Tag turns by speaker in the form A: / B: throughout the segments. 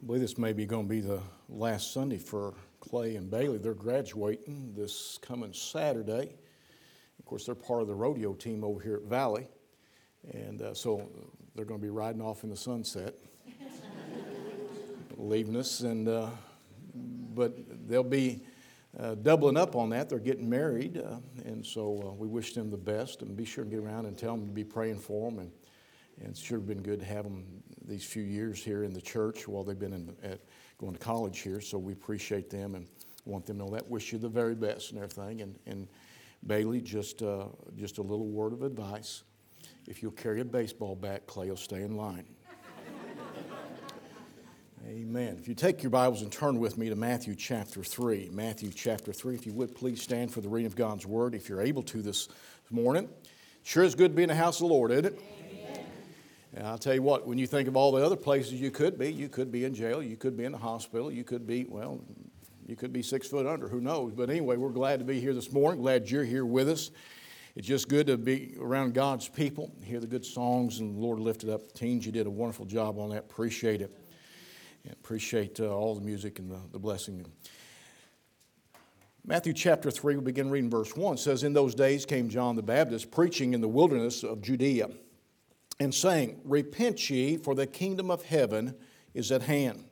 A: I believe this may be going to be the last Sunday for Clay and Bailey. They're graduating this coming Saturday. Of course, they're part of the rodeo team over here at Valley. And uh, so they're going to be riding off in the sunset, leaving us. And, uh, but they'll be uh, doubling up on that. They're getting married. Uh, and so uh, we wish them the best. And be sure to get around and tell them to be praying for them. And, and it's sure been good to have them these few years here in the church while they've been in, at, going to college here. So we appreciate them and want them to know that. Wish you the very best and everything. And, and Bailey, just, uh, just a little word of advice. If you'll carry a baseball bat, Clay will stay in line. Amen. If you take your Bibles and turn with me to Matthew chapter 3. Matthew chapter 3. If you would please stand for the reading of God's Word if you're able to this morning. Sure is good to be in the house of the Lord, isn't it? And I'll tell you what, when you think of all the other places you could be, you could be in jail, you could be in the hospital, you could be, well, you could be six foot under, who knows? But anyway, we're glad to be here this morning, glad you're here with us. It's just good to be around God's people, hear the good songs, and the Lord lifted up teens. You did a wonderful job on that. Appreciate it. And appreciate uh, all the music and the, the blessing. Matthew chapter 3, we begin reading verse 1. says, In those days came John the Baptist preaching in the wilderness of Judea and saying, Repent ye, for the kingdom of heaven is at hand.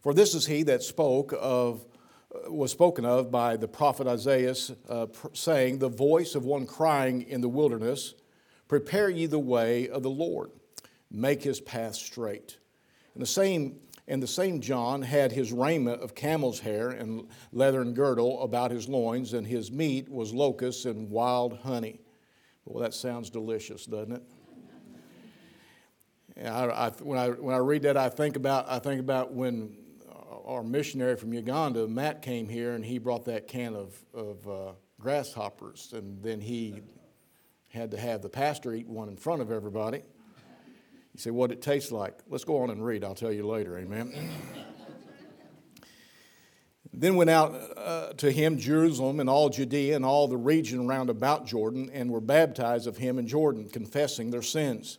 A: For this is he that spoke of, uh, was spoken of by the prophet Isaiah, uh, saying, The voice of one crying in the wilderness, Prepare ye the way of the Lord, make his path straight. And the same and the same John had his raiment of camel's hair and leathern girdle about his loins, and his meat was locusts and wild honey. Well, that sounds delicious, doesn't it? I, I, when, I, when I read that, I think about, I think about when our missionary from Uganda, Matt, came here and he brought that can of, of uh, grasshoppers, and then he had to have the pastor eat one in front of everybody. You say, what it tastes like? Let's go on and read. I'll tell you later. Amen. then went out uh, to him Jerusalem and all Judea and all the region round about Jordan, and were baptized of him in Jordan, confessing their sins.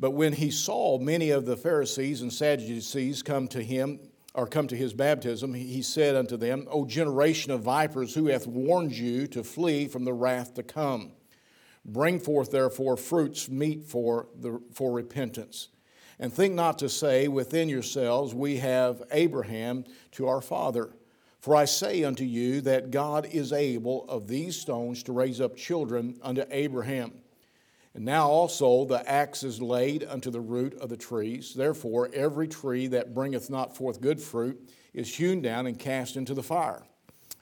A: But when he saw many of the Pharisees and Sadducees come to him, or come to his baptism, he said unto them, O generation of vipers, who hath warned you to flee from the wrath to come? Bring forth therefore fruits meet for, the, for repentance. And think not to say within yourselves, We have Abraham to our father. For I say unto you that God is able of these stones to raise up children unto Abraham. And now also the axe is laid unto the root of the trees. Therefore, every tree that bringeth not forth good fruit is hewn down and cast into the fire.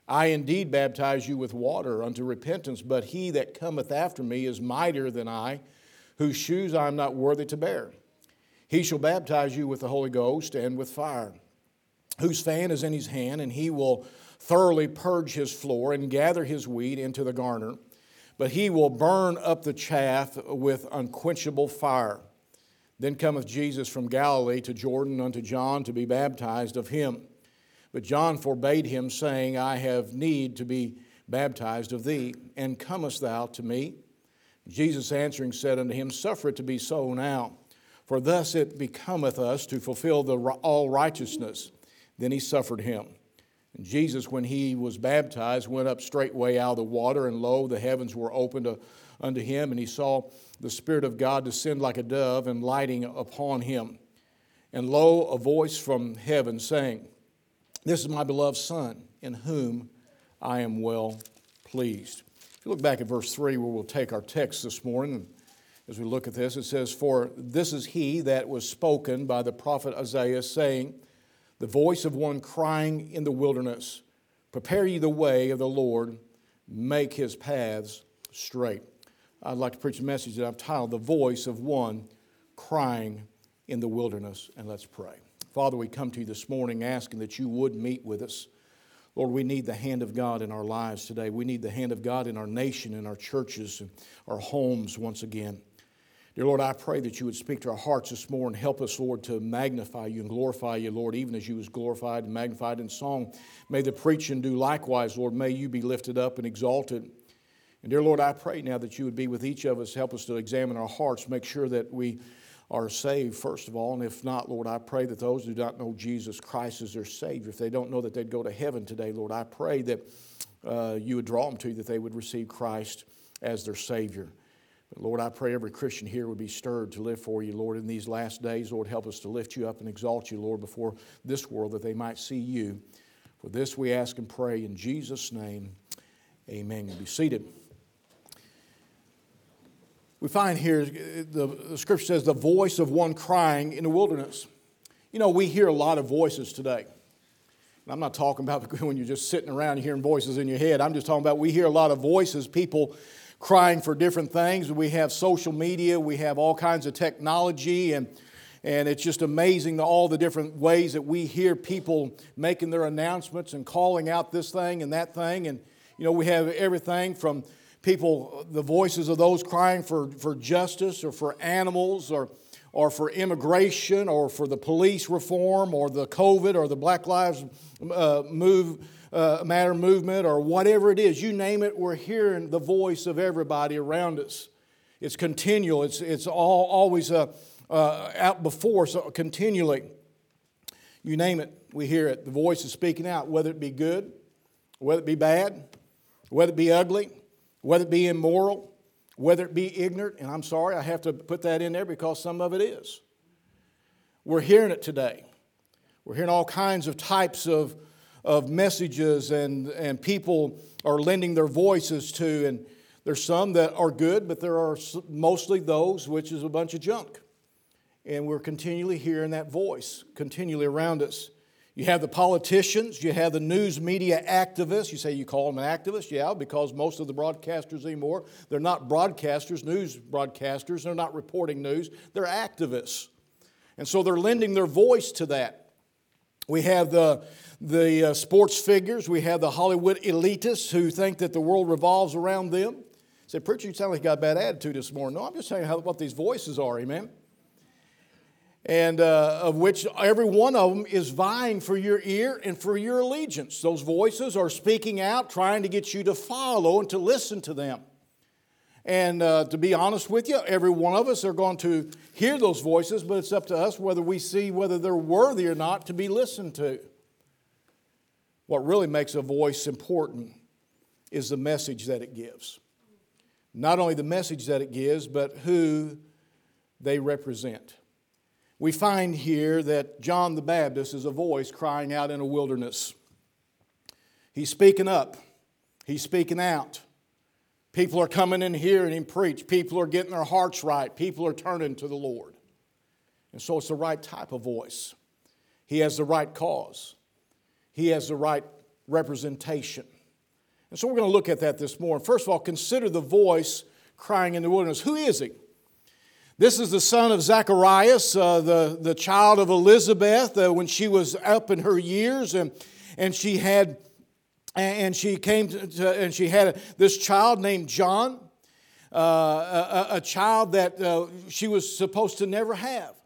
A: I indeed baptize you with water unto repentance, but he that cometh after me is mightier than I, whose shoes I am not worthy to bear. He shall baptize you with the Holy Ghost and with fire, whose fan is in his hand, and he will thoroughly purge his floor and gather his wheat into the garner but he will burn up the chaff with unquenchable fire. Then cometh Jesus from Galilee to Jordan unto John to be baptized of him. But John forbade him, saying, I have need to be baptized of thee, and comest thou to me? Jesus answering said unto him, Suffer it to be so now, for thus it becometh us to fulfill the, all righteousness. Then he suffered him. Jesus, when he was baptized, went up straightway out of the water, and lo, the heavens were opened unto him, and he saw the Spirit of God descend like a dove and lighting upon him. And lo, a voice from heaven saying, This is my beloved Son, in whom I am well pleased. If you look back at verse 3, where we'll take our text this morning, as we look at this, it says, For this is he that was spoken by the prophet Isaiah, saying, the voice of one crying in the wilderness, Prepare ye the way of the Lord, make his paths straight. I'd like to preach a message that I've titled The Voice of One Crying in the Wilderness. And let's pray. Father, we come to you this morning asking that you would meet with us. Lord, we need the hand of God in our lives today. We need the hand of God in our nation, in our churches, and our homes once again. Dear Lord, I pray that you would speak to our hearts this morning. Help us, Lord, to magnify you and glorify you, Lord, even as you was glorified and magnified in song. May the preaching do likewise, Lord. May you be lifted up and exalted. And dear Lord, I pray now that you would be with each of us. Help us to examine our hearts, make sure that we are saved, first of all. And if not, Lord, I pray that those who do not know Jesus Christ as their Savior, if they don't know that they'd go to heaven today, Lord, I pray that uh, you would draw them to you, that they would receive Christ as their Savior. But Lord, I pray every Christian here would be stirred to live for you, Lord, in these last days. Lord, help us to lift you up and exalt you, Lord, before this world that they might see you. For this we ask and pray in Jesus' name. Amen. You be seated. We find here, the, the scripture says, the voice of one crying in the wilderness. You know, we hear a lot of voices today. And I'm not talking about when you're just sitting around hearing voices in your head. I'm just talking about we hear a lot of voices, people crying for different things. We have social media, we have all kinds of technology, and, and it's just amazing all the different ways that we hear people making their announcements and calling out this thing and that thing. And, you know, we have everything from people, the voices of those crying for, for justice or for animals or, or for immigration or for the police reform or the COVID or the Black Lives uh, Move, uh, Matter movement or whatever it is. You name it, we're hearing the voice of everybody around us. It's continual, it's, it's all, always uh, uh, out before us continually. You name it, we hear it. The voice is speaking out, whether it be good, whether it be bad, whether it be ugly, whether it be immoral, whether it be ignorant, and I'm sorry, I have to put that in there because some of it is. We're hearing it today. We're hearing all kinds of types of, of messages, and, and people are lending their voices to, and there's some that are good, but there are mostly those which is a bunch of junk. And we're continually hearing that voice continually around us. You have the politicians, you have the news media activists. You say you call them an activist? Yeah, because most of the broadcasters anymore, they're not broadcasters, news broadcasters, they're not reporting news, they're activists. And so they're lending their voice to that. We have the, the uh, sports figures, we have the Hollywood elitists who think that the world revolves around them. Say, Preacher, you sound like you got a bad attitude this morning. No, I'm just saying how, what these voices are, amen? and uh, of which every one of them is vying for your ear and for your allegiance. Those voices are speaking out, trying to get you to follow and to listen to them. And uh, to be honest with you, every one of us are going to hear those voices, but it's up to us whether we see whether they're worthy or not to be listened to. What really makes a voice important is the message that it gives. Not only the message that it gives, but who they represent we find here that John the Baptist is a voice crying out in a wilderness. He's speaking up, he's speaking out. People are coming in hearing him preach. People are getting their hearts right. People are turning to the Lord. And so it's the right type of voice. He has the right cause, he has the right representation. And so we're going to look at that this morning. First of all, consider the voice crying in the wilderness. Who is he? This is the son of Zacharias, uh, the, the child of Elizabeth, uh, when she was up in her years, and, and she had and she came to, and she had this child named John, uh, a, a, child that uh, she was supposed to never have.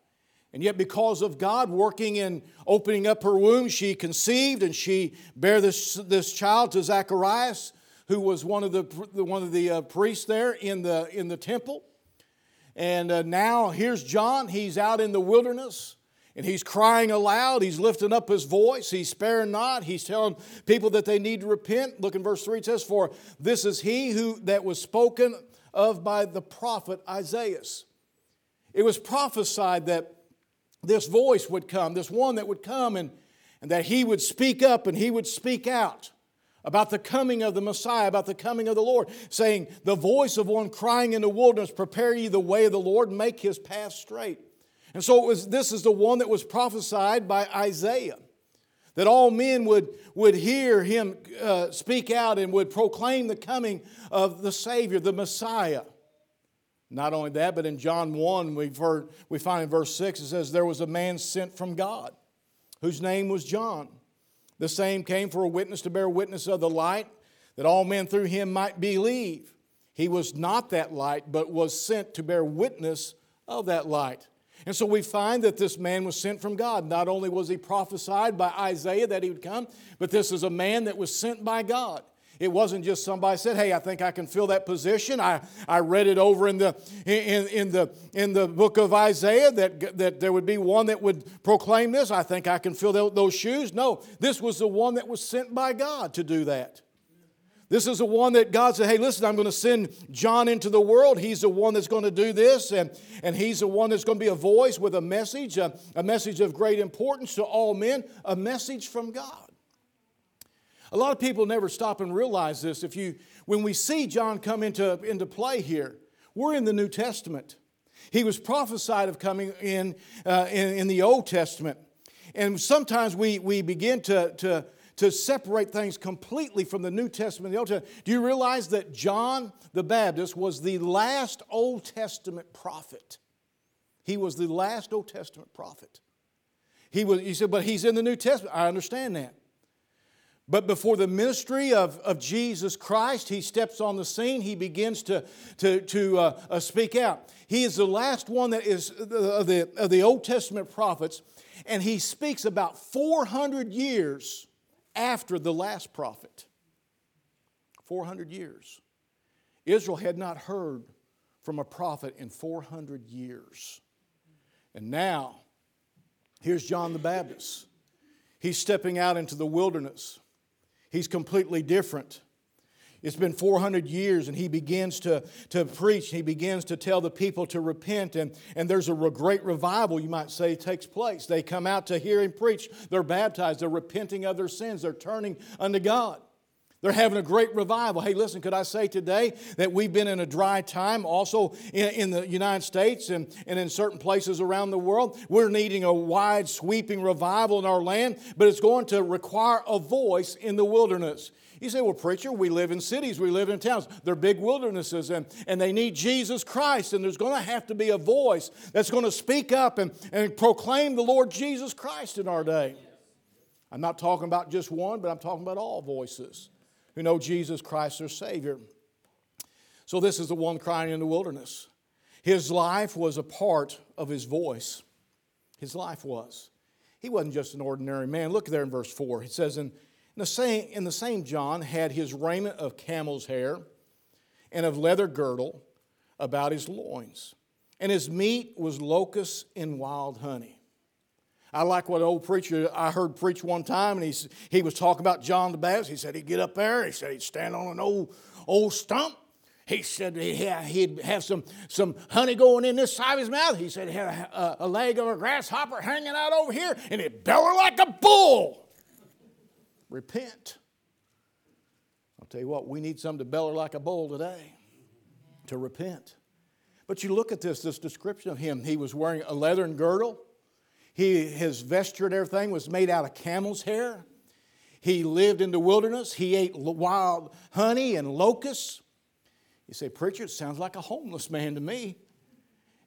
A: And yet, because of God working and opening up her womb, she conceived and she bare this, this child to Zacharias, who was one of the, one of the uh, priests there in the, in the temple. And uh, now here's John. He's out in the wilderness and he's crying aloud. He's lifting up his voice. He's sparing not. He's telling people that they need to repent. Look in verse 3 it says, For this is he who that was spoken of by the prophet Isaiah. It was prophesied that this voice would come, this one that would come and, and that he would speak up and he would speak out about the coming of the Messiah, about the coming of the Lord, saying, The voice of one crying in the wilderness, prepare ye the way of the Lord, make his path straight. And so it was, this is the one that was prophesied by Isaiah, that all men would, would hear him uh, speak out and would proclaim the coming of the Savior, the Messiah. Not only that, but in John 1, we've heard, we find in verse 6, it says, There was a man sent from God whose name was John. The same came for a witness to bear witness of the light, that all men through him might believe. He was not that light, but was sent to bear witness of that light. And so we find that this man was sent from God. Not only was he prophesied by Isaiah that he would come, but this is a man that was sent by God. It wasn't just somebody said, "Hey, I think I can fill that position." I, I read it over in the in, in the in the book of Isaiah that that there would be one that would proclaim this. I think I can fill those shoes. No, this was the one that was sent by God to do that. This is the one that God said, hey, listen, I'm going to send John into the world. He's the one that's going to do this, and, and he's the one that's going to be a voice with a message, a, a message of great importance to all men, a message from God. A lot of people never stop and realize this. If you, when we see John come into, into play here, we're in the New Testament. He was prophesied of coming in, uh, in, in the Old Testament. And sometimes we, we begin to, to, to separate things completely from the New Testament and the Old Testament. Do you realize that John the Baptist was the last Old Testament prophet? He was the last Old Testament prophet. He was, you said, but he's in the New Testament. I understand that. But before the ministry of, of Jesus Christ, he steps on the scene. He begins to, to, to uh, uh, speak out. He is the last one that is of the, of the Old Testament prophets, and he speaks about 400 years after the last prophet. 400 years. Israel had not heard from a prophet in 400 years. And now, here's John the Baptist. He's stepping out into the wilderness. He's completely different. It's been 400 years, and he begins to, to preach. He begins to tell the people to repent, and, and there's a great revival, you might say, takes place. They come out to hear him preach. They're baptized. They're repenting of their sins. They're turning unto God. They're having a great revival. Hey, listen, could I say today that we've been in a dry time also in, in, the United States and, and in certain places around the world? We're needing a wide, sweeping revival in our land, but it's going to require a voice in the wilderness. You say, well, preacher, we live in cities, we live in towns. They're big wildernesses, and, and they need Jesus Christ, and there's going to have to be a voice that's going to speak up and, and proclaim the Lord Jesus Christ in our day. I'm not talking about just one, but I'm talking about all voices who know Jesus Christ their Savior. So, this is the one crying in the wilderness. His life was a part of his voice. His life was. He wasn't just an ordinary man. Look there in verse 4. It says, In the same, in the same John had his raiment of camel's hair and of leather girdle about his loins. And his meat was locusts and wild honey. I like what an old preacher I heard preach one time, and he, he was talking about John the Baptist. He said he'd get up there, he said he'd stand on an old, old stump. He said he'd have some, some honey going in this side of his mouth. He said he had a, a leg of a grasshopper hanging out over here, and he'd bellow like a bull repent. I'll tell you what, we need some to bellow like a bull today to repent. But you look at this, this description of him. He was wearing a leathern girdle. He, his vesture and everything was made out of camel's hair. He lived in the wilderness. He ate wild honey and locusts. You say, Preacher, it sounds like a homeless man to me.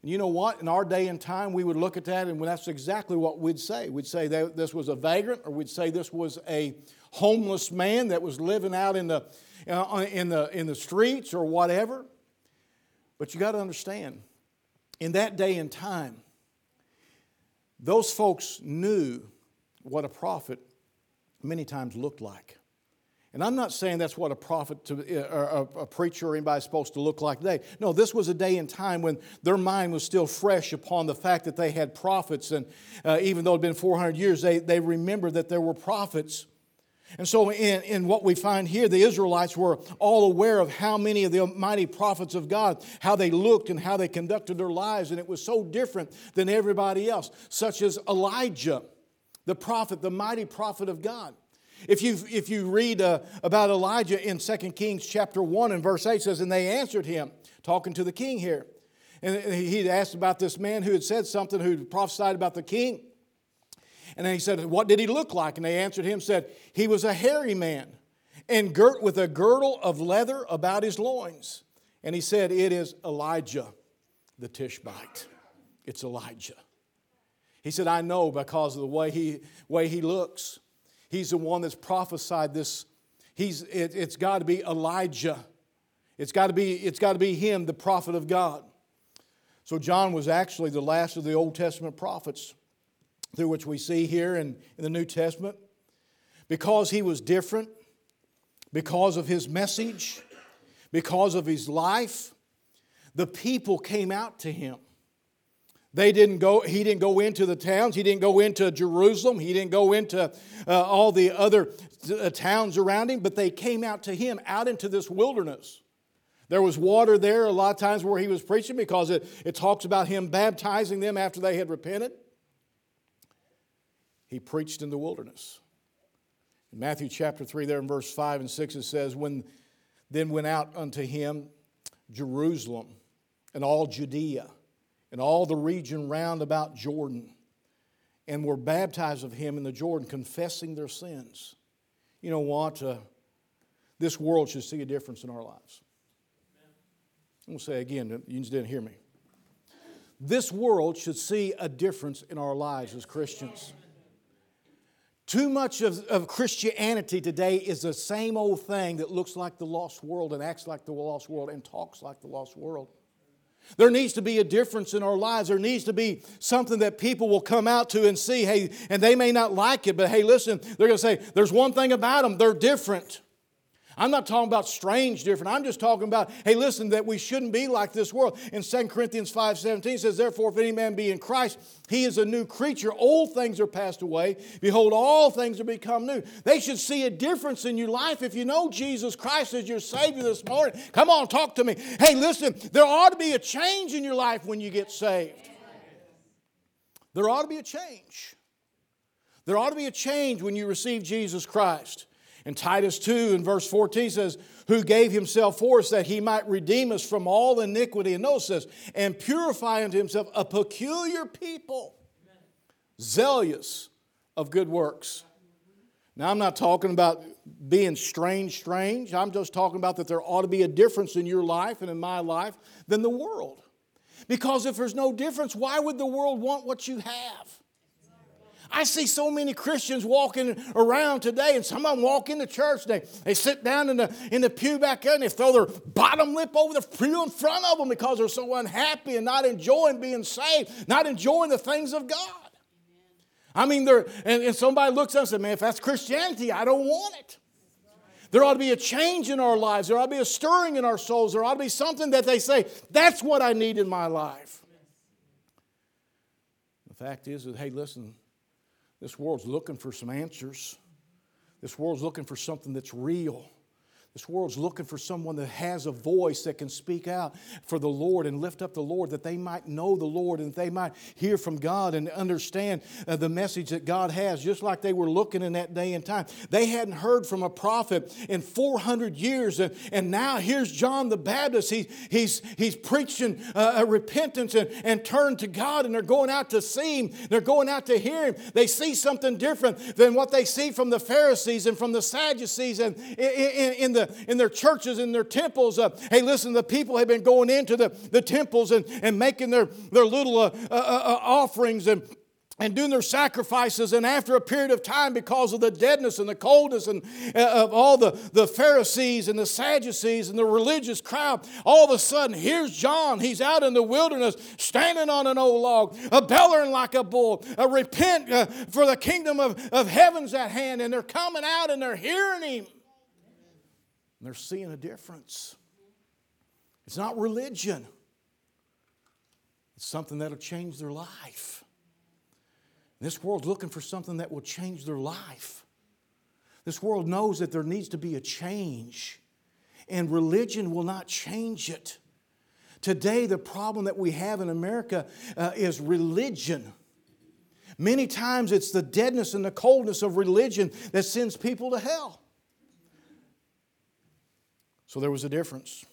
A: And you know what? In our day and time, we would look at that and that's exactly what we'd say. We'd say that this was a vagrant, or we'd say this was a homeless man that was living out in the, uh, in the, in the streets or whatever. But you got to understand, in that day and time, those folks knew what a prophet many times looked like. And I'm not saying that's what a prophet, to, uh, a, a preacher, or anybody is supposed to look like today. No, this was a day and time when their mind was still fresh upon the fact that they had prophets. And uh, even though it had been 400 years, they, they remembered that there were prophets. And so, in, in what we find here, the Israelites were all aware of how many of the mighty prophets of God, how they looked and how they conducted their lives. And it was so different than everybody else, such as Elijah, the prophet, the mighty prophet of God. If you, if you read uh, about Elijah in 2 Kings chapter 1 and verse 8 says, And they answered him, talking to the king here. And he asked about this man who had said something, who prophesied about the king. And then he said, What did he look like? And they answered him, said, He was a hairy man, and girt with a girdle of leather about his loins. And he said, It is Elijah the Tishbite. It's Elijah. He said, I know because of the way he, way he looks. He's the one that's prophesied this. He's, it, has got to be Elijah. It's got to be, it's got to be him, the prophet of God. So John was actually the last of the Old Testament prophets through which we see here in, in the New Testament. Because he was different, because of his message, because of his life, the people came out to him. They didn't go, he didn't go into the towns. He didn't go into Jerusalem. He didn't go into uh, all the other uh, towns around him, but they came out to him, out into this wilderness. There was water there a lot of times where he was preaching because it, it talks about him baptizing them after they had repented. He preached in the wilderness. In Matthew chapter 3, there in verse 5 and 6, it says, When then went out unto him Jerusalem and all Judea and all the region round about Jordan, and were baptized of him in the Jordan, confessing their sins. You know what? Uh, this world should see a difference in our lives. I'm going to say again, you just didn't hear me. This world should see a difference in our lives as Christians. Too much of, of Christianity today is the same old thing that looks like the lost world and acts like the lost world and talks like the lost world. There needs to be a difference in our lives. There needs to be something that people will come out to and see, hey, and they may not like it, but hey, listen, they're going to say, there's one thing about them, they're different. I'm not talking about strange different. I'm just talking about, hey, listen, that we shouldn't be like this world. In 2 Corinthians 5 17 says, Therefore, if any man be in Christ, he is a new creature. Old things are passed away. Behold, all things are become new. They should see a difference in your life if you know Jesus Christ as your Savior this morning. Come on, talk to me. Hey, listen, there ought to be a change in your life when you get saved. There ought to be a change. There ought to be a change when you receive Jesus Christ. And Titus 2 and verse 14 says, Who gave himself for us that he might redeem us from all iniquity. And notice this, and purify unto himself a peculiar people, zealous of good works. Now, I'm not talking about being strange, strange. I'm just talking about that there ought to be a difference in your life and in my life than the world. Because if there's no difference, why would the world want what you have? I see so many Christians walking around today, and some of them walk into church. They, they sit down in the, in the pew back there and they throw their bottom lip over the pew in front of them because they're so unhappy and not enjoying being saved, not enjoying the things of God. I mean, they're, and, and somebody looks at us and says, man, if that's Christianity, I don't want it. There ought to be a change in our lives. There ought to be a stirring in our souls. There ought to be something that they say, that's what I need in my life. The fact is that, hey, listen, this world's looking for some answers. This world's looking for something that's real. This world's looking for someone that has a voice that can speak out for the Lord and lift up the Lord, that they might know the Lord and they might hear from God and understand uh, the message that God has, just like they were looking in that day and time. They hadn't heard from a prophet in 400 years, and, and now here's John the Baptist. He, he's, he's preaching uh, repentance and, and turn to God, and they're going out to see Him. They're going out to hear Him. They see something different than what they see from the Pharisees and from the Sadducees and in, in, in the in their churches, in their temples. Uh, hey, listen, the people have been going into the, the temples and, and making their, their little uh, uh, uh offerings and and doing their sacrifices. And after a period of time, because of the deadness and the coldness and uh, of all the, the Pharisees and the Sadducees and the religious crowd, all of a sudden, here's John. He's out in the wilderness, standing on an old log, a bellowing like a bull, a repent uh, for the kingdom of, of heaven's at hand. And they're coming out and they're hearing him. And they're seeing a difference. It's not religion, it's something that'll change their life. This world's looking for something that will change their life. This world knows that there needs to be a change, and religion will not change it. Today, the problem that we have in America uh, is religion. Many times it's the deadness and the coldness of religion that sends people to hell. So there was a difference.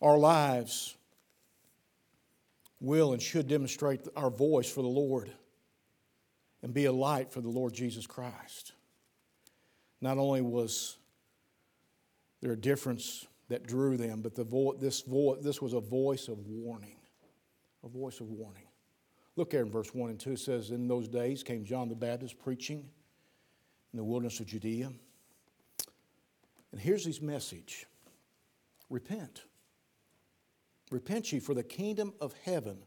A: Our lives will and should demonstrate our voice for the Lord and be a light for the Lord Jesus Christ. Not only was there a difference that drew them, but the vo- this, vo- this was a voice of warning. A voice of warning. Look there in verse 1 and 2. It says, In those days came John the Baptist preaching in the wilderness of Judea and here's his message repent. Repent ye, for the kingdom of heaven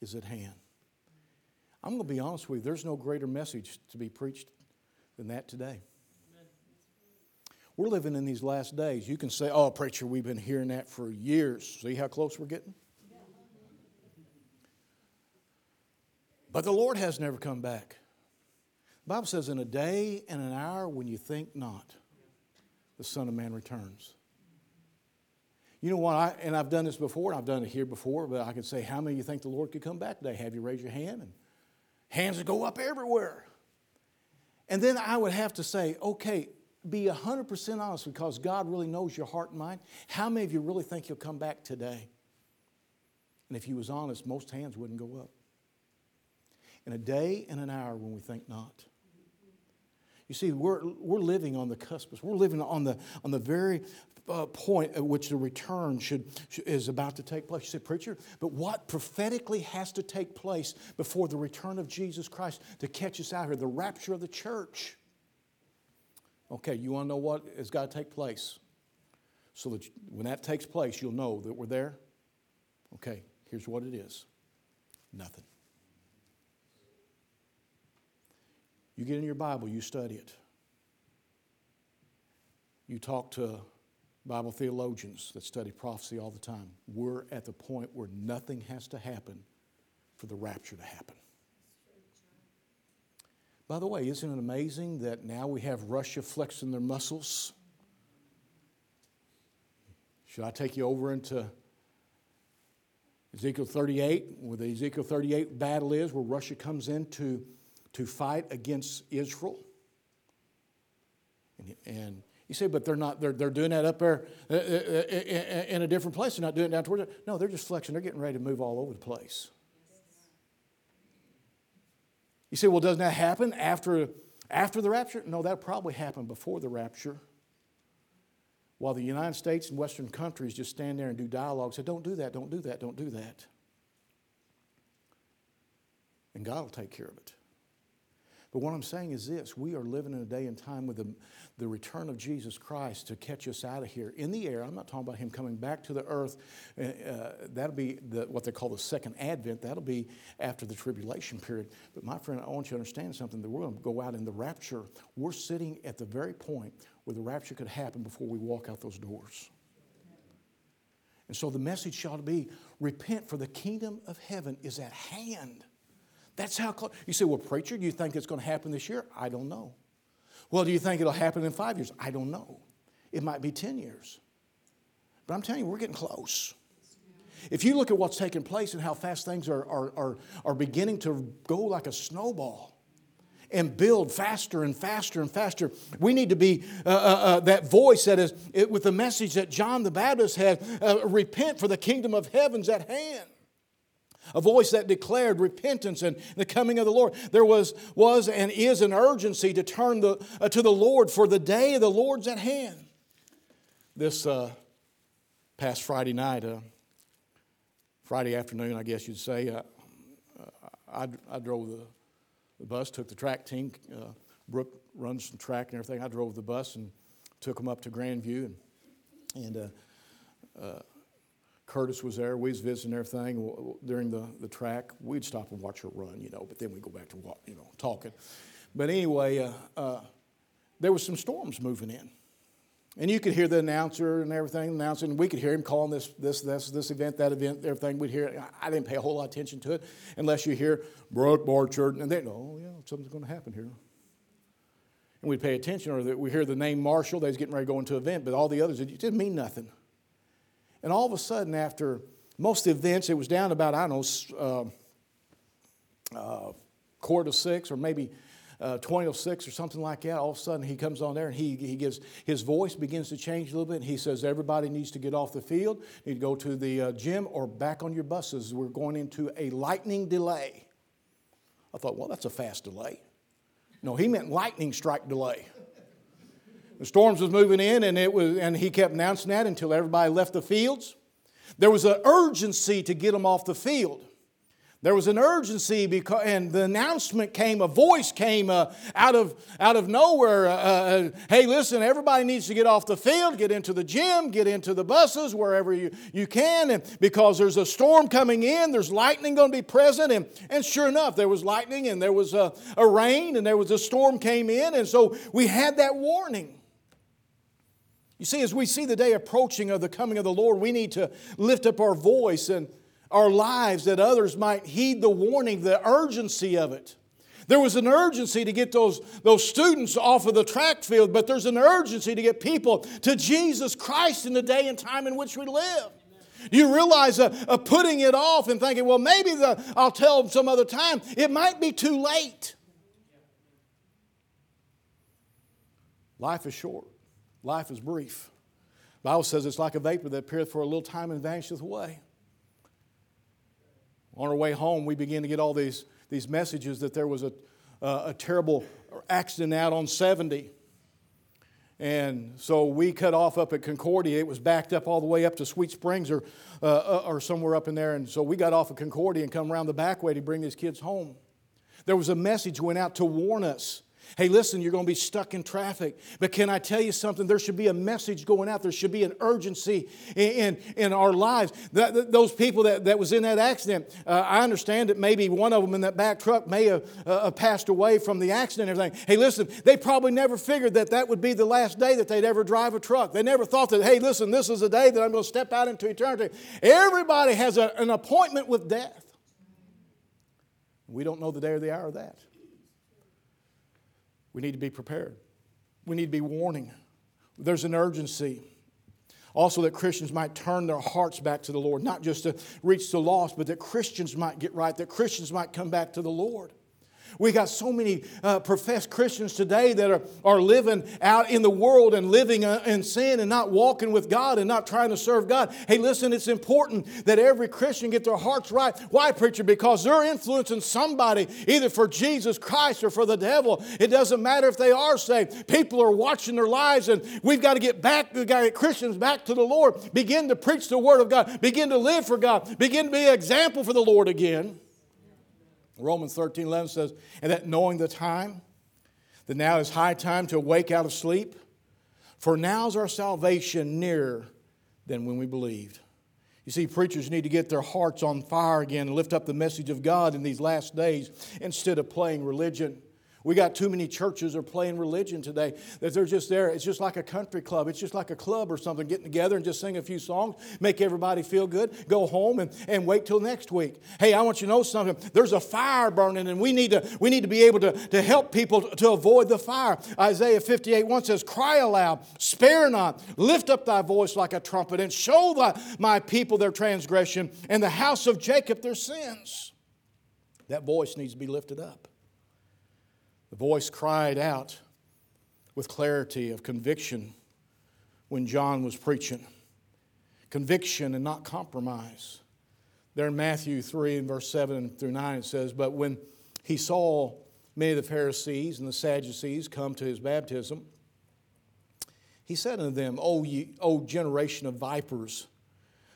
A: is at hand. I'm going to be honest with you, there's no greater message to be preached than that today. We're living in these last days. You can say, oh, preacher, we've been hearing that for years. See how close we're getting? But the Lord has never come back. The Bible says, in a day and an hour when you think not, the Son of Man returns. You know what? I, and I've done this before, and I've done it here before, but I could say, how many of you think the Lord could come back today? Have you raise your hand? And hands would go up everywhere. And then I would have to say, okay, be 100% honest because God really knows your heart and mind. How many of you really think He'll come back today? And if He was honest, most hands wouldn't go up. In a day and an hour when we think not. You see, we're, we're living on the cusp. We're living on the, on the very uh, point at which the return should, should, is about to take place. You say, Preacher, but what prophetically has to take place before the return of Jesus Christ to catch us out here? The rapture of the church. Okay, you want to know what has got to take place? So that when that takes place, you'll know that we're there. Okay, here's what it is nothing. You get in your Bible, you study it. You talk to Bible theologians that study prophecy all the time. We're at the point where nothing has to happen for the rapture to happen. By the way, isn't it amazing that now we have Russia flexing their muscles? Should I take you over into Ezekiel 38, where the Ezekiel 38 battle is, where Russia comes in to, fight against Israel? And, and you say, but they're not, they're, they're doing that up there uh, uh, uh, in a different place. They're not doing it down towards it. No, they're just flexing. They're getting ready to move all over the place. You say, well, doesn't that happen after, after the rapture? No, that probably happened before the rapture. While the United States and Western countries just stand there and do dialogue, say, don't do that, don't do that, don't do that. And God will take care of it. But what I'm saying is this we are living in a day and time with the, the return of Jesus Christ to catch us out of here in the air. I'm not talking about him coming back to the earth. Uh, uh, that'll be the, what they call the second advent. That'll be after the tribulation period. But my friend, I want you to understand something that we're going to go out in the rapture. We're sitting at the very point where the rapture could happen before we walk out those doors. And so the message shall be repent, for the kingdom of heaven is at hand. That's how close. You say, well, preacher, do you think it's going to happen this year? I don't know. Well, do you think it'll happen in five years? I don't know. It might be 10 years. But I'm telling you, we're getting close. If you look at what's taking place and how fast things are, are, are, are beginning to go like a snowball, and build faster and faster and faster. We need to be uh, uh, uh, that voice that is it, with the message that John the Baptist had uh, repent, for the kingdom of heaven's at hand a voice that declared repentance and the coming of the Lord. There was, was and is an urgency to turn the, uh, to the Lord, for the day of the Lord's at hand. This uh, past Friday night, uh, Friday afternoon, I guess you'd say, uh, I, I, drove the, the, bus, took the track team. Uh, Brooke runs some track and everything. I drove the bus and took them up to Grandview and, and uh, Curtis was there. We was visiting everything during the, the track. We'd stop and watch her run, you know, but then we'd go back to, you know, talking. But anyway, uh, uh, there was some storms moving in. And you could hear the announcer and everything announcing. We could hear him calling this, this, this, this event, that event, everything. We'd hear it. I didn't pay a whole lot of attention to it unless you hear Brooke Borchard, and they know, oh, yeah, something's going to happen here. And we'd pay attention, or we hear the name Marshall, they was getting ready to go into an event, but all the others, it didn't mean nothing. And all of a sudden, after most events, it was down about, I don't know, uh, uh, quarter to six or maybe uh, 20 or 6 or something like that. All of a sudden, he comes on there and he, he gives, his voice begins to change a little bit. And he says, Everybody needs to get off the field, need to go to the uh, gym or back on your buses. We're going into a lightning delay. I thought, well, that's a fast delay. No, he meant lightning strike delay. The storms was moving in, and, it was, and he kept announcing that until everybody left the fields. There was an urgency to get them off the field. There was an urgency because, and the announcement came, a voice came uh, out, of, out of nowhere. Uh, uh, hey, listen, everybody needs to get off the field, get into the gym, get into the buses, wherever you, you can, and because there's a storm coming in, there's lightning going to be present. And, and sure enough, there was lightning and there was a, a rain and there was a storm came in. And so we had that warning. You see, as we see the day approaching of the coming of the Lord, we need to lift up our voice and our lives that others might heed the warning, the urgency of it. There was an urgency to get those, those students off of the track field, but there's an urgency to get people to Jesus Christ in the day and time in which we live. You realize uh, uh, putting it off and thinking, well, maybe the, I'll tell them some other time. It might be too late. Life is short. Life is brief. The Bible says it's like a vapor that appeareth for a little time and vanisheth away. On our way home, we begin to get all these, these messages that there was a, uh, a terrible accident out on 70. And so we cut off up at Concordia. It was backed up all the way up to Sweet Springs or, uh, uh or somewhere up in there. And so we got off at Concordia and come around the back way to bring these kids home. There was a message went out to warn us Hey, listen, you're going to be stuck in traffic. But can I tell you something? There should be a message going out. There should be an urgency in, in, in our lives. Those people that, that was in that accident, uh, I understand that maybe one of them in that back truck may have uh, passed away from the accident and everything. Hey, listen, they probably never figured that that would be the last day that they'd ever drive a truck. They never thought that, hey, listen, this is the day that I'm going to step out into eternity. Everybody has a, an appointment with death. We don't know the day or the hour of that. We need to be prepared. We need to be warning. There's an urgency. Also, that Christians might turn their hearts back to the Lord, not just to reach the lost, but that Christians might get right, that Christians might come back to the Lord. We got so many uh, professed Christians today that are, are living out in the world and living uh, in sin and not walking with God and not trying to serve God. Hey, listen, it's important that every Christian get their hearts right. Why, preacher? Because they're influencing somebody either for Jesus Christ or for the devil. It doesn't matter if they are saved. People are watching their lives, and we've got to get back, we got to get Christians back to the Lord. Begin to preach the Word of God. Begin to live for God. Begin to be an example for the Lord again. Romans 13 11 says, And that knowing the time, that now is high time to awake out of sleep, for now is our salvation nearer than when we believed. You see, preachers need to get their hearts on fire again and lift up the message of God in these last days instead of playing religion. We got too many churches are playing religion today that they're just there. It's just like a country club. It's just like a club or something, getting together and just sing a few songs, make everybody feel good, go home and, and wait till next week. Hey, I want you to know something. There's a fire burning, and we need to, we need to be able to, to help people to avoid the fire. Isaiah 58 1 says, Cry aloud, spare not, lift up thy voice like a trumpet, and show thy, my people their transgression, and the house of Jacob their sins. That voice needs to be lifted up. The voice cried out with clarity of conviction when John was preaching. Conviction and not compromise. There in Matthew 3 and verse 7 through 9 it says, But when he saw many of the Pharisees and the Sadducees come to his baptism, he said unto them, O, ye, o generation of vipers,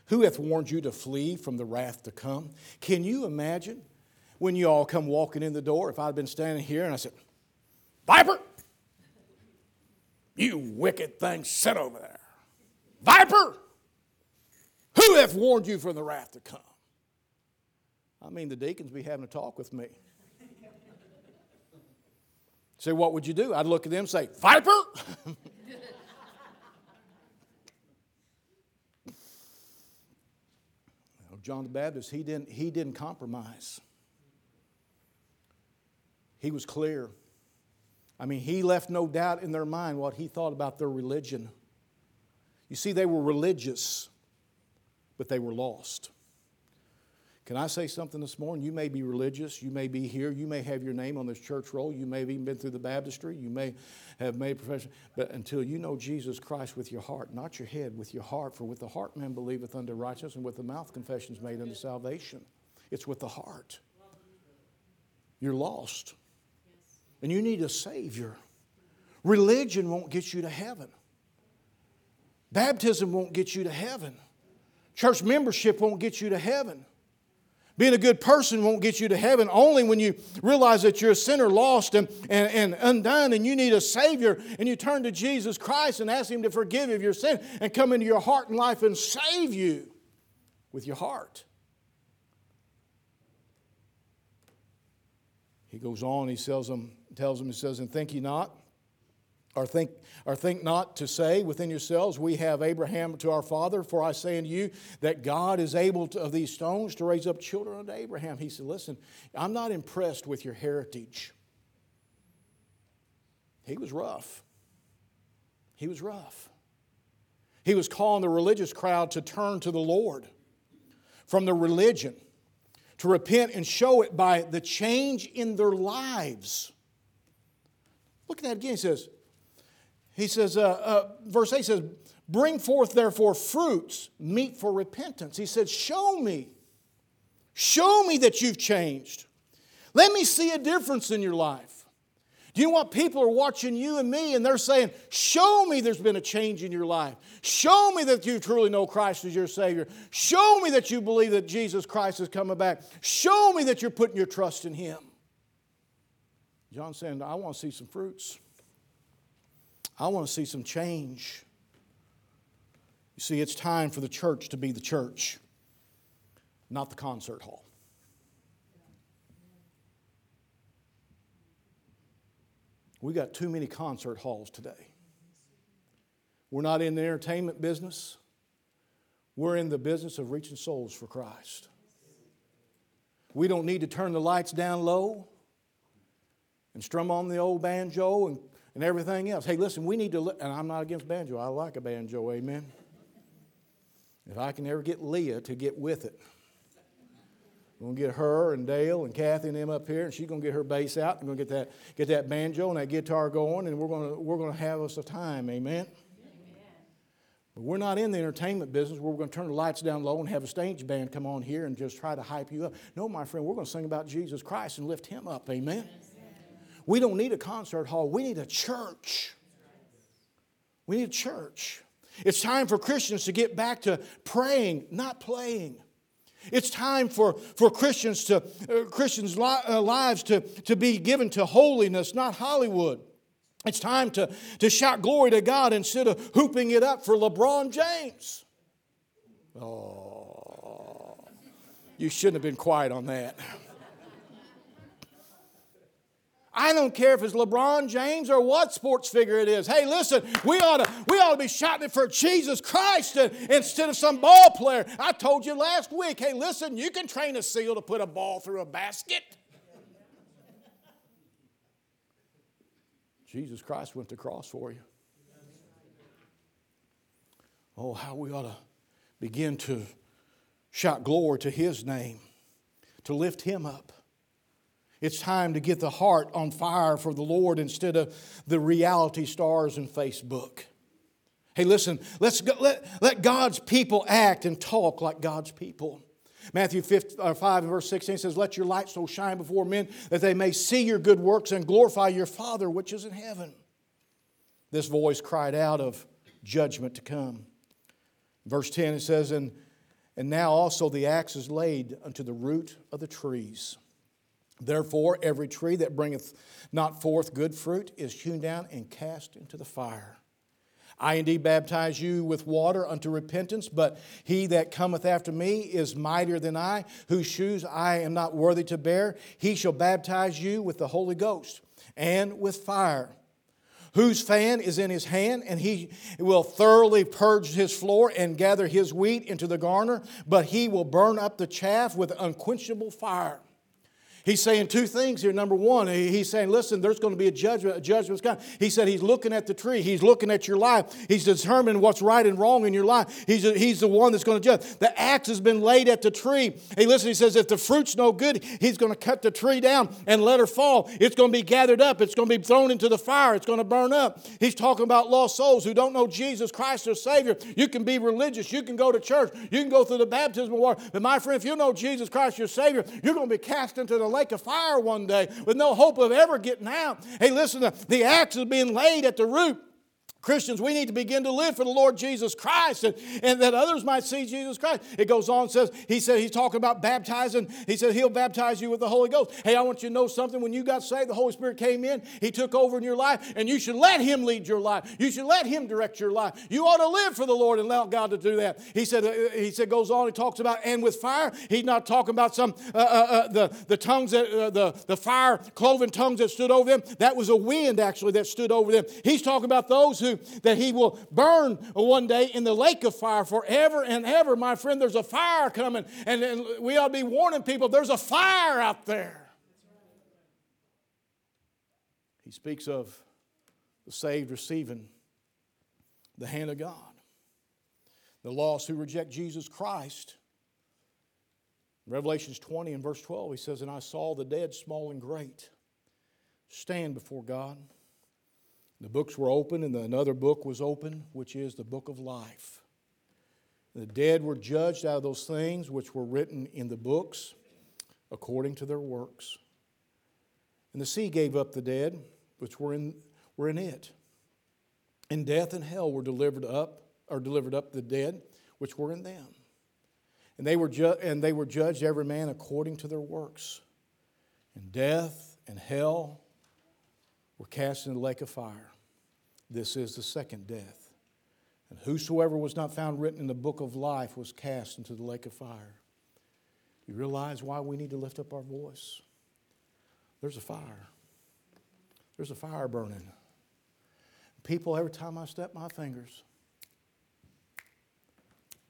A: who hath warned you to flee from the wrath to come? Can you imagine when you all come walking in the door if I'd been standing here and I said, Viper! You wicked thing, sit over there. Viper! Who hath warned you from the wrath to come? I mean, the deacons be having a talk with me. Say, what would you do? I'd look at them and say, Viper! John the Baptist, he didn't, he didn't compromise. He was clear. I mean, he left no doubt in their mind what he thought about their religion. You see, they were religious, but they were lost. Can I say something this morning? You may be religious, you may be here, you may have your name on this church roll, you may have even been through the baptistry, you may have made profession, but until you know Jesus Christ with your heart, not your head, with your heart, for with the heart man believeth unto righteousness, and with the mouth confession is made unto salvation. It's with the heart. You're lost and you need a Savior. Religion won't get you to heaven. Baptism won't get you to heaven. Church membership won't get you to heaven. Being a good person won't get you to heaven only when you realize that you're a sinner lost and, and, and undone and you need a Savior and you turn to Jesus Christ and ask Him to forgive you of your sin and come into your heart and life and save you with your heart. He goes on, he tells them, tells him, he says, And think ye not, or think, or think not to say within yourselves, We have Abraham to our father, for I say unto you that God is able to, of these stones to raise up children unto Abraham. He said, Listen, I'm not impressed with your heritage. He was rough. He was rough. He was calling the religious crowd to turn to the Lord from the religion, to repent and show it by the change in their lives. Look at that again. He says, he says, uh, uh, verse 8 says, Bring forth therefore fruits, meet for repentance. He said, Show me. Show me that you've changed. Let me see a difference in your life. Do you know what? People are watching you and me and they're saying, Show me there's been a change in your life. Show me that you truly know Christ as your Savior. Show me that you believe that Jesus Christ is coming back. Show me that you're putting your trust in Him. John's saying, I want to see some fruits. I want to see some change. You see, it's time for the church to be the church, not the concert hall. We got too many concert halls today. We're not in the entertainment business. We're in the business of reaching souls for Christ. We don't need to turn the lights down low and strum on the old banjo and and everything else. Hey, listen, we need to, li- and I'm not against banjo. I like a banjo, amen. If I can ever get Leah to get with it, we're gonna get her and Dale and Kathy and them up here, and she's gonna get her bass out. and gonna get that get that banjo and that guitar going, and we're gonna we're gonna have us a time, amen. But we're not in the entertainment business where we're going to turn the lights down low and have a stage band come on here and just try to hype you up. No, my friend, we're going to sing about Jesus Christ and lift him up. Amen. We don't need a concert hall, we need a church. We need a church. It's time for Christians to get back to praying, not playing. It's time for, for Christians to uh, Christians' li- uh, lives to, to be given to holiness, not Hollywood. It's time to, to shout glory to God instead of hooping it up for LeBron James. Oh, you shouldn't have been quiet on that. I don't care if it's LeBron James or what sports figure it is. Hey, listen, we ought to, we ought to be shouting for Jesus Christ instead of some ball player. I told you last week, hey, listen, you can train a seal to put a ball through a basket. Jesus Christ went to cross for you. Oh, how we ought to begin to shout glory to His name, to lift Him up. It's time to get the heart on fire for the Lord instead of the reality stars and Facebook. Hey, listen, let's go, let, let God's people act and talk like God's people. Matthew 5, uh, 5 and verse 16 says, Let your light so shine before men that they may see your good works and glorify your Father which is in heaven. This voice cried out of judgment to come. Verse 10 it says, And, and now also the axe is laid unto the root of the trees. Therefore, every tree that bringeth not forth good fruit is hewn down and cast into the fire. I indeed baptize you with water unto repentance, but he that cometh after me is mightier than I, whose shoes I am not worthy to bear. He shall baptize you with the Holy Ghost and with fire, whose fan is in his hand, and he will thoroughly purge his floor and gather his wheat into the garner, but he will burn up the chaff with unquenchable fire. He's saying two things here. Number one, he's saying, listen, there's going to be a judgment. A judgment's coming. He said he's looking at the tree. He's looking at your life. He's determining what's right and wrong in your life. He's, he's the one that's going to judge. The axe has been laid at the tree. Hey, listen, he says, if the fruit's no good, he's going to cut the tree down and let her fall. It's going to be gathered up. It's going to be thrown into the fire. It's going to burn up. He's talking about lost souls who don't know Jesus Christ as Savior. You can be religious. You can go to church. You can go through the baptismal water. But my friend, if you know Jesus Christ your Savior, you're going to be cast into the lake of fire one day with no hope of ever getting out. Hey, listen, the axe is being laid at the root. Christians, we need to begin to live for the Lord Jesus Christ and, and that others might see Jesus Christ. It goes on, says, he said he's talking about baptizing. He said he'll baptize you with the Holy Ghost. Hey, I want you to know something. When you got saved, the Holy Spirit came in, he took over in your life, and you should let him lead your life. You should let him direct your life. You ought to live for the Lord and allow God to do that. He said, uh, he said, goes on, he talks about, and with fire. He's not talking about some, uh, uh, uh, the, the tongues, that, uh, the, the fire cloven tongues that stood over them. That was a wind, actually, that stood over them. He's talking about those who, that he will burn one day in the lake of fire forever and ever. My friend, there's a fire coming, and, we ought to be warning people there's a fire out there. He speaks of the saved receiving the hand of God. The lost who reject Jesus Christ. Revelations 20 and verse 12, he says, And I saw the dead, small and great, stand before God. The books were open, and another book was open, which is the book of life. The dead were judged out of those things which were written in the books according to their works. And the sea gave up the dead which were in, were in it. And death and hell were delivered up, or delivered up the dead which were in them. And they were, ju- and they were judged every man according to their works. And death and hell were cast into the lake of fire. This is the second death. And whosoever was not found written in the book of life was cast into the lake of fire. You realize why we need to lift up our voice? There's a fire. There's a fire burning. People, every time I step my fingers,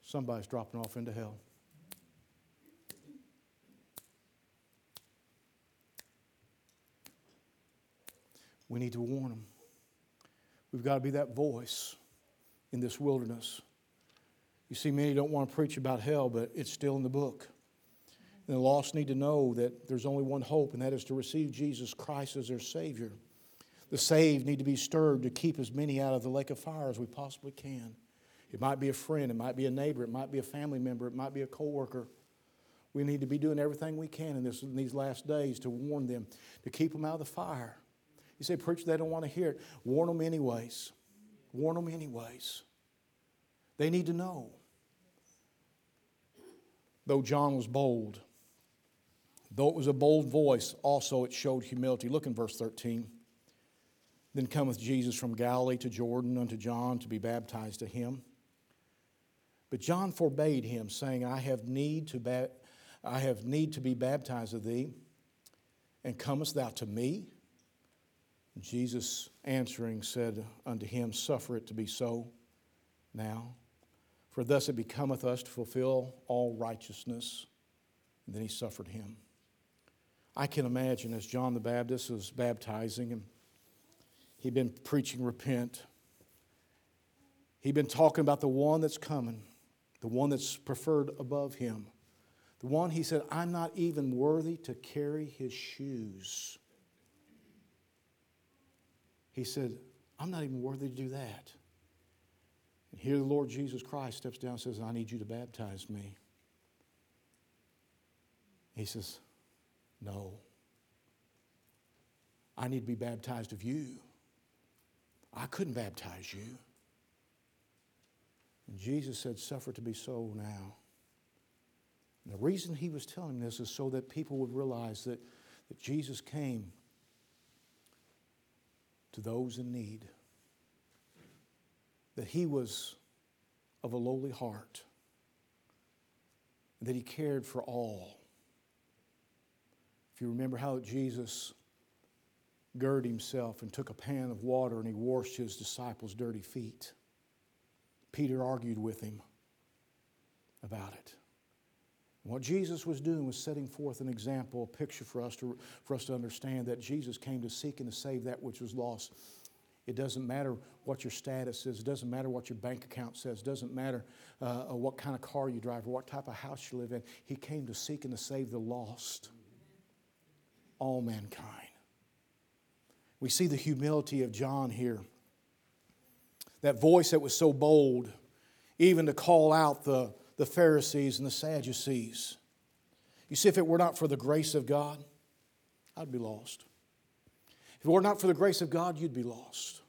A: somebody's dropping off into hell. We need to warn them. We've got to be that voice in this wilderness. You see, many don't want to preach about hell, but it's still in the book. And the lost need to know that there's only one hope, and that is to receive Jesus Christ as their Savior. The saved need to be stirred to keep as many out of the lake of fire as we possibly can. It might be a friend, it might be a neighbor, it might be a family member, it might be a coworker. We need to be doing everything we can in, this, in these last days to warn them, to keep them out of the fire. You say, Preacher, they don't want to hear it. Warn them anyways. Warn them anyways. They need to know. Though John was bold, though it was a bold voice, also it showed humility. Look in verse 13. Then cometh Jesus from Galilee to Jordan unto John to be baptized to him. But John forbade him, saying, I have need to, ba- I have need to be baptized of thee, and comest thou to me? Jesus answering said unto him, Suffer it to be so now, for thus it becometh us to fulfill all righteousness. And then he suffered him. I can imagine as John the Baptist was baptizing him He'd been preaching repent. He'd been talking about the one that's coming, the one that's preferred above him. The one he said, I'm not even worthy to carry his shoes. He said, I'm not even worthy to do that. And here the Lord Jesus Christ steps down and says, I need you to baptize me. He says, No. I need to be baptized of you. I couldn't baptize you. And Jesus said, Suffer to be so now. And the reason he was telling this is so that people would realize that, that Jesus came to those in need, that he was of a lowly heart, that he cared for all. If you remember how Jesus girded himself and took a pan of water and he washed his disciples' dirty feet. Peter argued with him about it. What Jesus was doing was setting forth an example, a picture for us, to, for us to understand that Jesus came to seek and to save that which was lost. It doesn't matter what your status is. It doesn't matter what your bank account says. It doesn't matter uh, what kind of car you drive or what type of house you live in. He came to seek and to save the lost, all mankind. We see the humility of John here. That voice that was so bold, even to call out the, the Pharisees and the Sadducees. You see, if it were not for the grace of God, I'd be lost. If it were not for the grace of God, you'd be lost.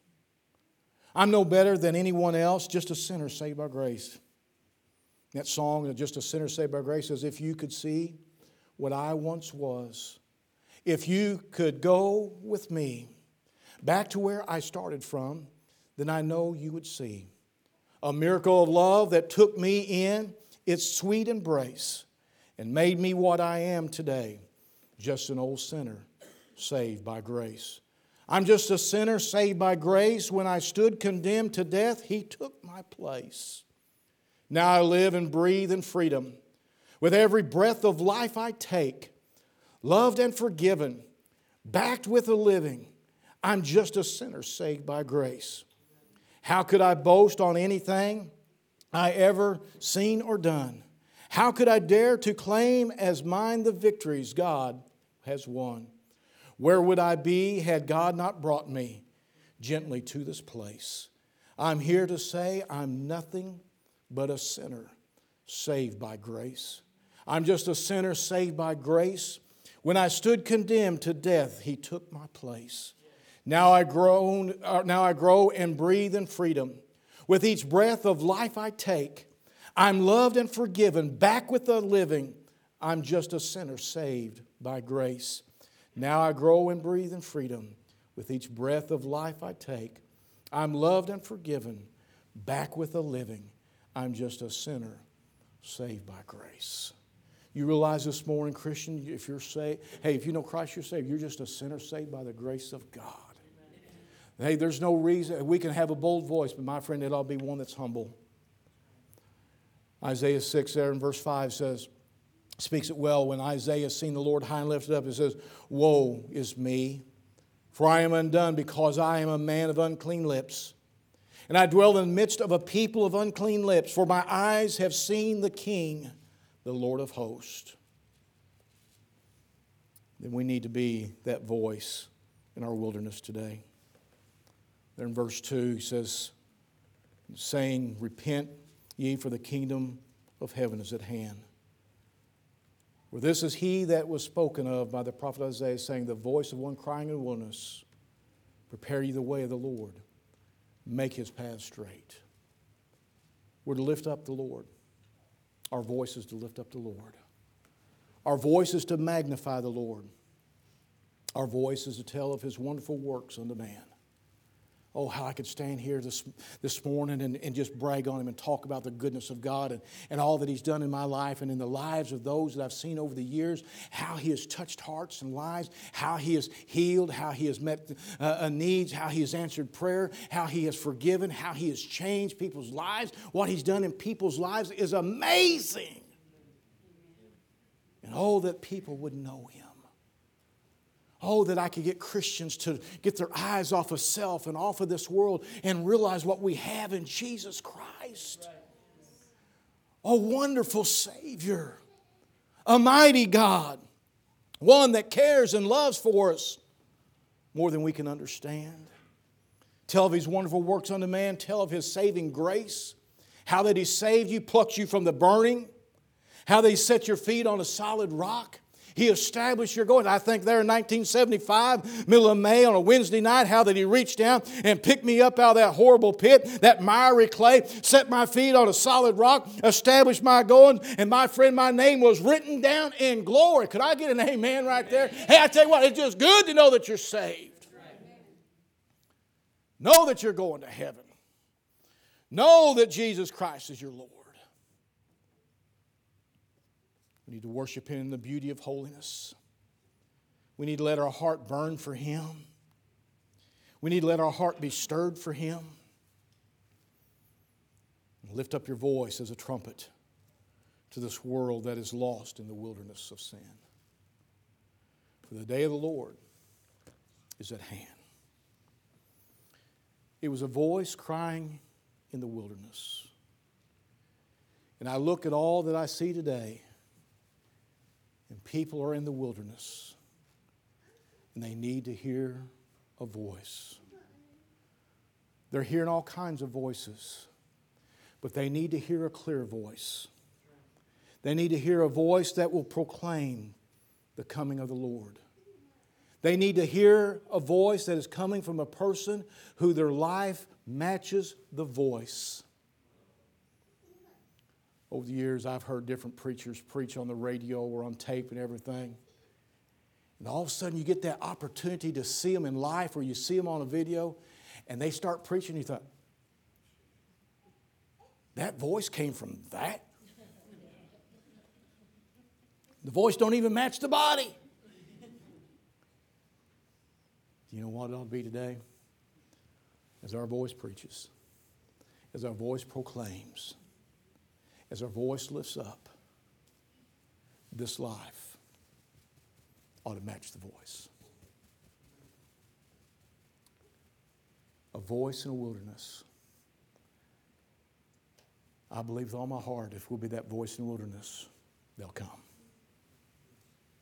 A: I'm no better than anyone else, just a sinner saved by grace. That song, Just a Sinner Saved by Grace, says, If you could see what I once was, if you could go with me back to where I started from, then I know you would see a miracle of love that took me in its sweet embrace and made me what I am today, just an old sinner saved by grace. I'm just a sinner saved by grace. When I stood condemned to death, He took my place. Now I live and breathe in freedom. With every breath of life I take, loved and forgiven, backed with a living, I'm just a sinner saved by grace. How could I boast on anything I ever seen or done? How could I dare to claim as mine the victories God has won? Where would I be had God not brought me gently to this place? I'm here to say I'm nothing but a sinner saved by grace. I'm just a sinner saved by grace. When I stood condemned to death, He took my place. Now I, grow, uh, now I grow and breathe in freedom. With each breath of life I take, I'm loved and forgiven, back with the living. I'm just a sinner saved by grace. Now I grow and breathe in freedom. With each breath of life I take, I'm loved and forgiven, back with the living. I'm just a sinner saved by grace. You realize this morning, Christian, if you're saved, hey, if you know Christ, you're saved. You're just a sinner saved by the grace of God. Hey, there's no reason. We can have a bold voice, but my friend, it ought to be one that's humble. Isaiah 6 there in verse 5 says, speaks it well when Isaiah seen the Lord high and lifted up. It says, Woe is me, for I am undone because I am a man of unclean lips. And I dwell in the midst of a people of unclean lips, for my eyes have seen the King, the Lord of hosts. Then we need to be that voice in our wilderness today. There in verse 2, he says, saying, Repent ye, for the kingdom of heaven is at hand. For this is he that was spoken of by the prophet Isaiah, saying, The voice of one crying in the wilderness, Prepare ye the way of the Lord, make his path straight. We're to lift up the Lord. Our voice is to lift up the Lord. Our voice is to magnify the Lord. Our voice is to tell of his wonderful works unto man. Oh, how I could stand here this, this morning and, and just brag on him and talk about the goodness of God and, and all that he's done in my life and in the lives of those that I've seen over the years, how he has touched hearts and lives, how he has healed, how he has met uh, needs, how he has answered prayer, how he has forgiven, how he has changed people's lives. What he's done in people's lives is amazing. And oh, that people would know him. Oh, that I could get Christians to get their eyes off of self and off of this world and realize what we have in Jesus Christ. A wonderful Savior, a mighty God, one that cares and loves for us more than we can understand. Tell of His wonderful works unto man, tell of His saving grace, how that He saved you, plucked you from the burning, how that He set your feet on a solid rock he established your going. I think there in 1975, middle of May on a Wednesday night, how that he reached down and picked me up out of that horrible pit, that miry clay, set my feet on a solid rock, established my going, and my friend, my name was written down in glory. Could I get an amen right there? Hey, I tell you what, it's just good to know that you're saved. Know that you're going to heaven. Know that Jesus Christ is your Lord. We need to worship Him in the beauty of holiness. We need to let our heart burn for Him. We need to let our heart be stirred for Him. Lift up your voice as a trumpet to this world that is lost in the wilderness of sin. For the day of the Lord is at hand. It was a voice crying in the wilderness. And I look at all that I see today and people are in the wilderness and they need to hear a voice. They're hearing all kinds of voices, but they need to hear a clear voice. They need to hear a voice that will proclaim the coming of the Lord. They need to hear a voice that is coming from a person who their life matches the voice. Over the years, I've heard different preachers preach on the radio or on tape and everything. And all of a sudden, you get that opportunity to see them in life or you see them on a video, and they start preaching. You thought, that voice came from that? The voice don't even match the body. Do you know what it ought to be today? As our voice preaches, as our voice proclaims, as our voice lifts up, this life ought to match the voice. A voice in a wilderness. I believe with all my heart, if we'll be that voice in the wilderness, they'll come.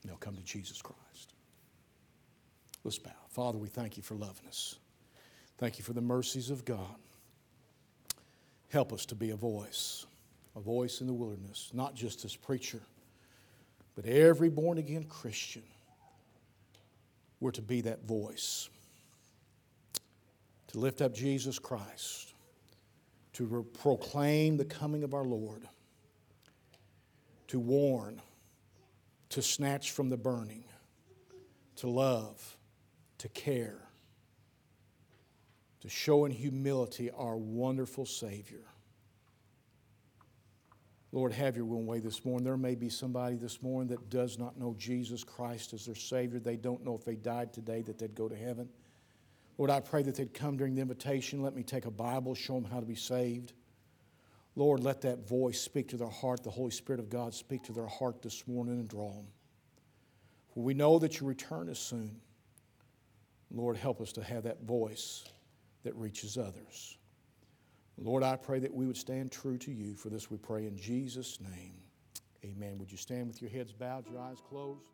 A: They'll come to Jesus Christ. Let's bow. Father, we thank you for loving us. Thank you for the mercies of God. Help us to be a voice, a voice in the wilderness, not just as preacher, but every born again Christian. We're to be that voice, to lift up Jesus Christ, to proclaim the coming of our Lord, to warn, to snatch from the burning, to love, to care, to show in humility our wonderful Savior. Lord, have your will and way this morning. There may be somebody this morning that does not know Jesus Christ as their Savior. They don't know if they died today that they'd go to heaven. Lord, I pray that they'd come during the invitation. Let me take a Bible, show them how to be saved. Lord, let that voice speak to their heart, the Holy Spirit of God speak to their heart this morning and draw them. For we know that your return is soon. Lord, help us to have that voice that reaches others. Lord, I pray that we would stand true to you. For this we pray in Jesus' name. Amen. Would you stand with your heads bowed, your eyes closed?